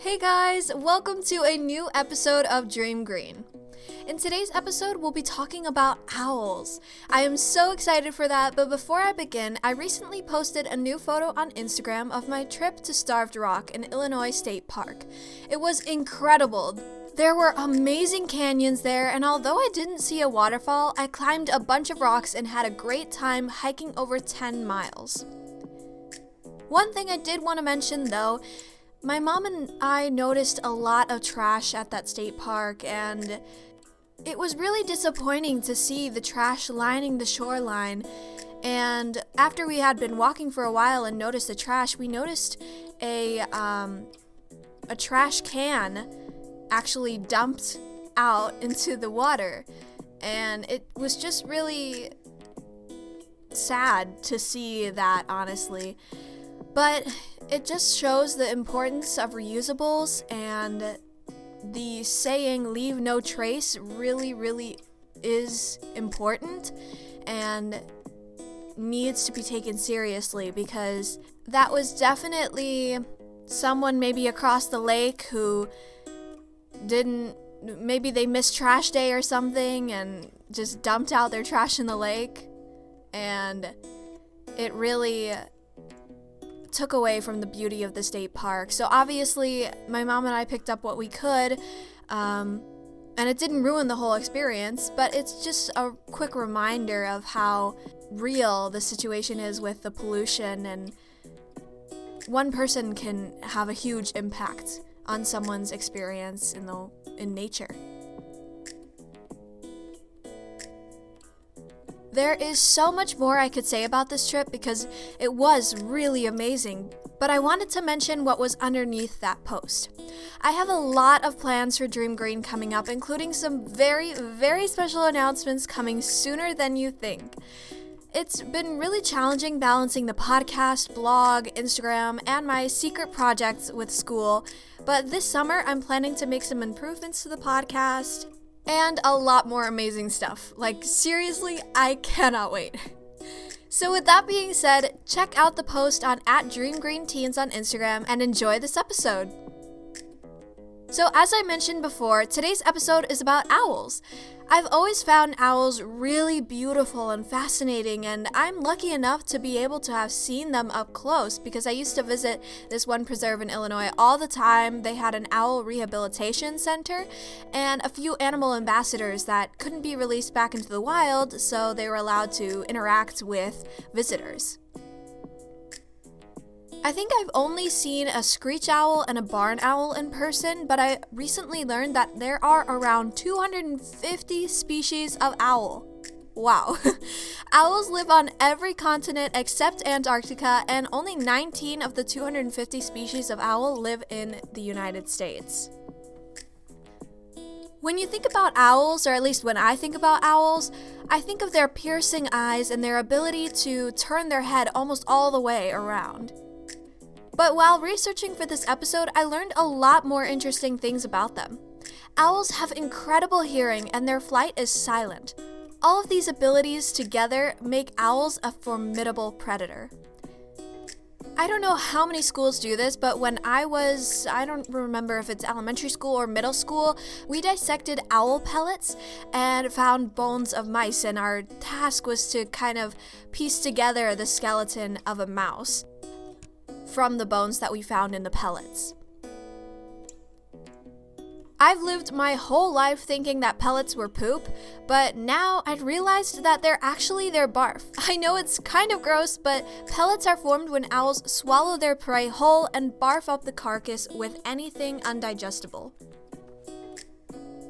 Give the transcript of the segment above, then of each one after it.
Hey guys, welcome to a new episode of Dream Green. In today's episode, we'll be talking about owls. I am so excited for that, but before I begin, I recently posted a new photo on Instagram of my trip to Starved Rock in Illinois State Park. It was incredible. There were amazing canyons there, and although I didn't see a waterfall, I climbed a bunch of rocks and had a great time hiking over 10 miles. One thing I did want to mention though my mom and I noticed a lot of trash at that state park, and it was really disappointing to see the trash lining the shoreline. And after we had been walking for a while and noticed the trash, we noticed a um, a trash can actually dumped out into the water, and it was just really sad to see that, honestly. But it just shows the importance of reusables and the saying leave no trace really, really is important and needs to be taken seriously because that was definitely someone maybe across the lake who didn't maybe they missed trash day or something and just dumped out their trash in the lake. And it really took away from the beauty of the state park. So obviously, my mom and I picked up what we could. Um, and it didn't ruin the whole experience, but it's just a quick reminder of how real the situation is with the pollution and one person can have a huge impact on someone's experience in the in nature. There is so much more I could say about this trip because it was really amazing, but I wanted to mention what was underneath that post. I have a lot of plans for Dream Green coming up, including some very, very special announcements coming sooner than you think. It's been really challenging balancing the podcast, blog, Instagram, and my secret projects with school, but this summer I'm planning to make some improvements to the podcast and a lot more amazing stuff. Like, seriously, I cannot wait. So, with that being said, check out the post on at Dream Green Teens on Instagram and enjoy this episode. So, as I mentioned before, today's episode is about owls. I've always found owls really beautiful and fascinating, and I'm lucky enough to be able to have seen them up close because I used to visit this one preserve in Illinois all the time. They had an owl rehabilitation center and a few animal ambassadors that couldn't be released back into the wild, so they were allowed to interact with visitors. I think I've only seen a screech owl and a barn owl in person, but I recently learned that there are around 250 species of owl. Wow. Owls live on every continent except Antarctica, and only 19 of the 250 species of owl live in the United States. When you think about owls, or at least when I think about owls, I think of their piercing eyes and their ability to turn their head almost all the way around. But while researching for this episode, I learned a lot more interesting things about them. Owls have incredible hearing and their flight is silent. All of these abilities together make owls a formidable predator. I don't know how many schools do this, but when I was, I don't remember if it's elementary school or middle school, we dissected owl pellets and found bones of mice, and our task was to kind of piece together the skeleton of a mouse from the bones that we found in the pellets. I've lived my whole life thinking that pellets were poop, but now I'd realized that they're actually their barf. I know it's kind of gross, but pellets are formed when owls swallow their prey whole and barf up the carcass with anything undigestible.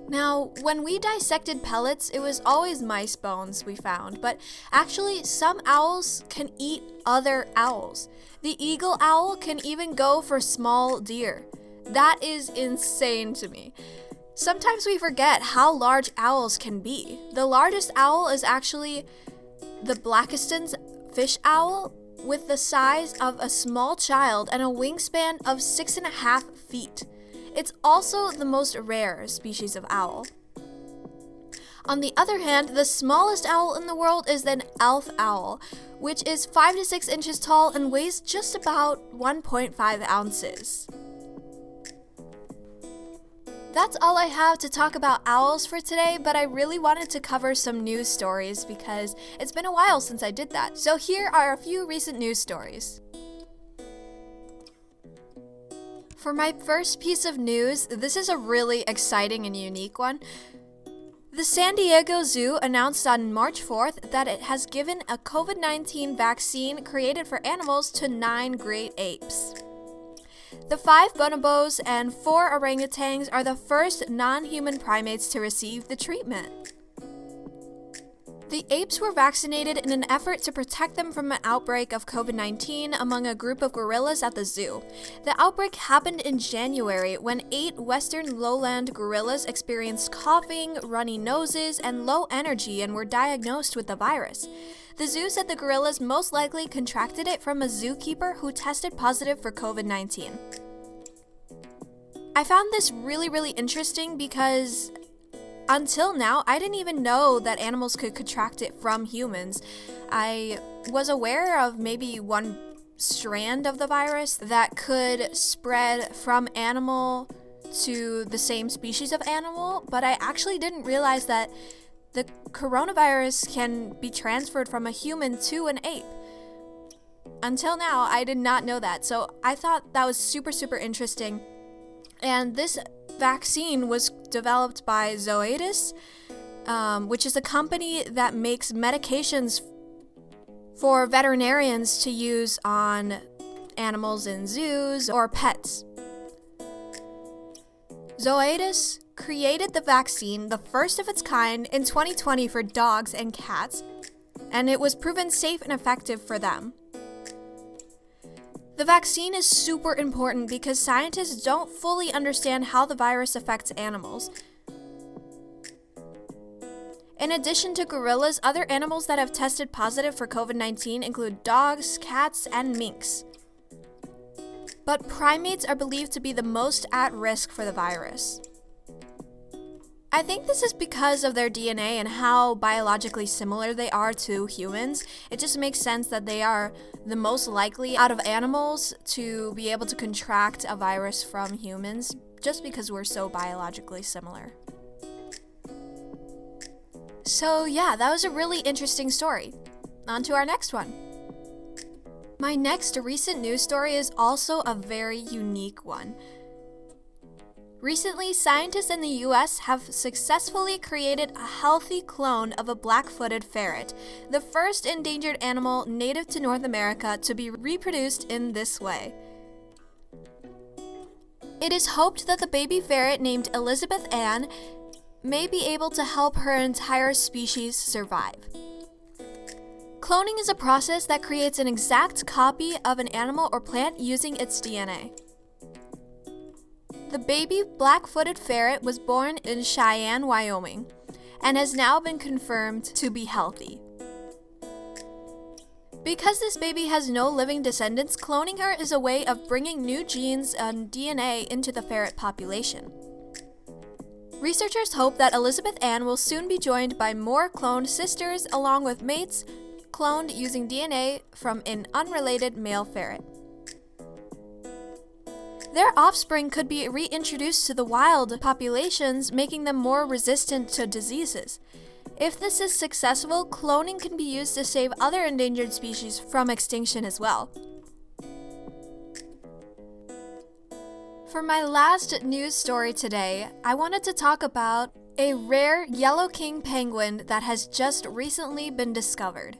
Now, when we dissected pellets, it was always mice bones we found, but actually, some owls can eat other owls. The eagle owl can even go for small deer. That is insane to me. Sometimes we forget how large owls can be. The largest owl is actually the Blakiston's fish owl, with the size of a small child and a wingspan of six and a half feet. It's also the most rare species of owl. On the other hand, the smallest owl in the world is an elf owl, which is 5 to 6 inches tall and weighs just about 1.5 ounces. That's all I have to talk about owls for today, but I really wanted to cover some news stories because it's been a while since I did that. So here are a few recent news stories. For my first piece of news, this is a really exciting and unique one. The San Diego Zoo announced on March 4th that it has given a COVID 19 vaccine created for animals to nine great apes. The five bonobos and four orangutans are the first non human primates to receive the treatment. The apes were vaccinated in an effort to protect them from an outbreak of COVID 19 among a group of gorillas at the zoo. The outbreak happened in January when eight western lowland gorillas experienced coughing, runny noses, and low energy and were diagnosed with the virus. The zoo said the gorillas most likely contracted it from a zookeeper who tested positive for COVID 19. I found this really, really interesting because until now, I didn't even know that animals could contract it from humans. I was aware of maybe one strand of the virus that could spread from animal to the same species of animal, but I actually didn't realize that the coronavirus can be transferred from a human to an ape. Until now, I did not know that, so I thought that was super, super interesting. And this vaccine was developed by Zoetis, um, which is a company that makes medications for veterinarians to use on animals in zoos or pets. Zoetis created the vaccine, the first of its kind, in 2020 for dogs and cats, and it was proven safe and effective for them. The vaccine is super important because scientists don't fully understand how the virus affects animals. In addition to gorillas, other animals that have tested positive for COVID 19 include dogs, cats, and minks. But primates are believed to be the most at risk for the virus. I think this is because of their DNA and how biologically similar they are to humans. It just makes sense that they are the most likely out of animals to be able to contract a virus from humans just because we're so biologically similar. So, yeah, that was a really interesting story. On to our next one. My next recent news story is also a very unique one. Recently, scientists in the US have successfully created a healthy clone of a black footed ferret, the first endangered animal native to North America to be reproduced in this way. It is hoped that the baby ferret named Elizabeth Ann may be able to help her entire species survive. Cloning is a process that creates an exact copy of an animal or plant using its DNA. The baby black footed ferret was born in Cheyenne, Wyoming, and has now been confirmed to be healthy. Because this baby has no living descendants, cloning her is a way of bringing new genes and DNA into the ferret population. Researchers hope that Elizabeth Ann will soon be joined by more cloned sisters along with mates cloned using DNA from an unrelated male ferret. Their offspring could be reintroduced to the wild populations, making them more resistant to diseases. If this is successful, cloning can be used to save other endangered species from extinction as well. For my last news story today, I wanted to talk about a rare yellow king penguin that has just recently been discovered.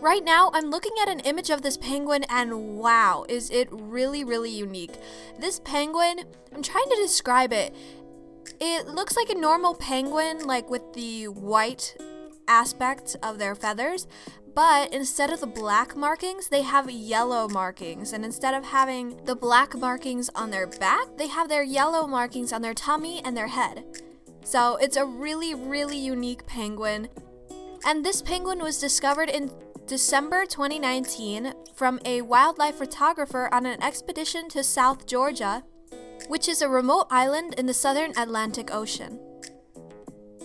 Right now, I'm looking at an image of this penguin, and wow, is it really, really unique. This penguin, I'm trying to describe it. It looks like a normal penguin, like with the white aspects of their feathers, but instead of the black markings, they have yellow markings. And instead of having the black markings on their back, they have their yellow markings on their tummy and their head. So it's a really, really unique penguin. And this penguin was discovered in December 2019 from a wildlife photographer on an expedition to South Georgia, which is a remote island in the southern Atlantic Ocean.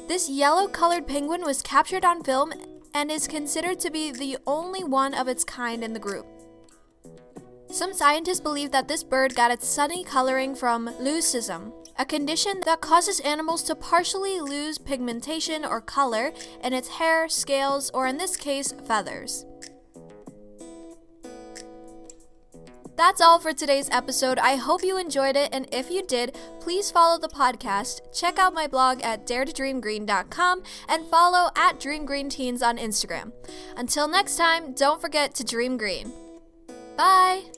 This yellow colored penguin was captured on film and is considered to be the only one of its kind in the group. Some scientists believe that this bird got its sunny coloring from leucism, a condition that causes animals to partially lose pigmentation or color in its hair, scales, or in this case, feathers. That's all for today's episode. I hope you enjoyed it, and if you did, please follow the podcast, check out my blog at daretodreamgreen.com, and follow at DreamGreenTeens on Instagram. Until next time, don't forget to dream green. Bye!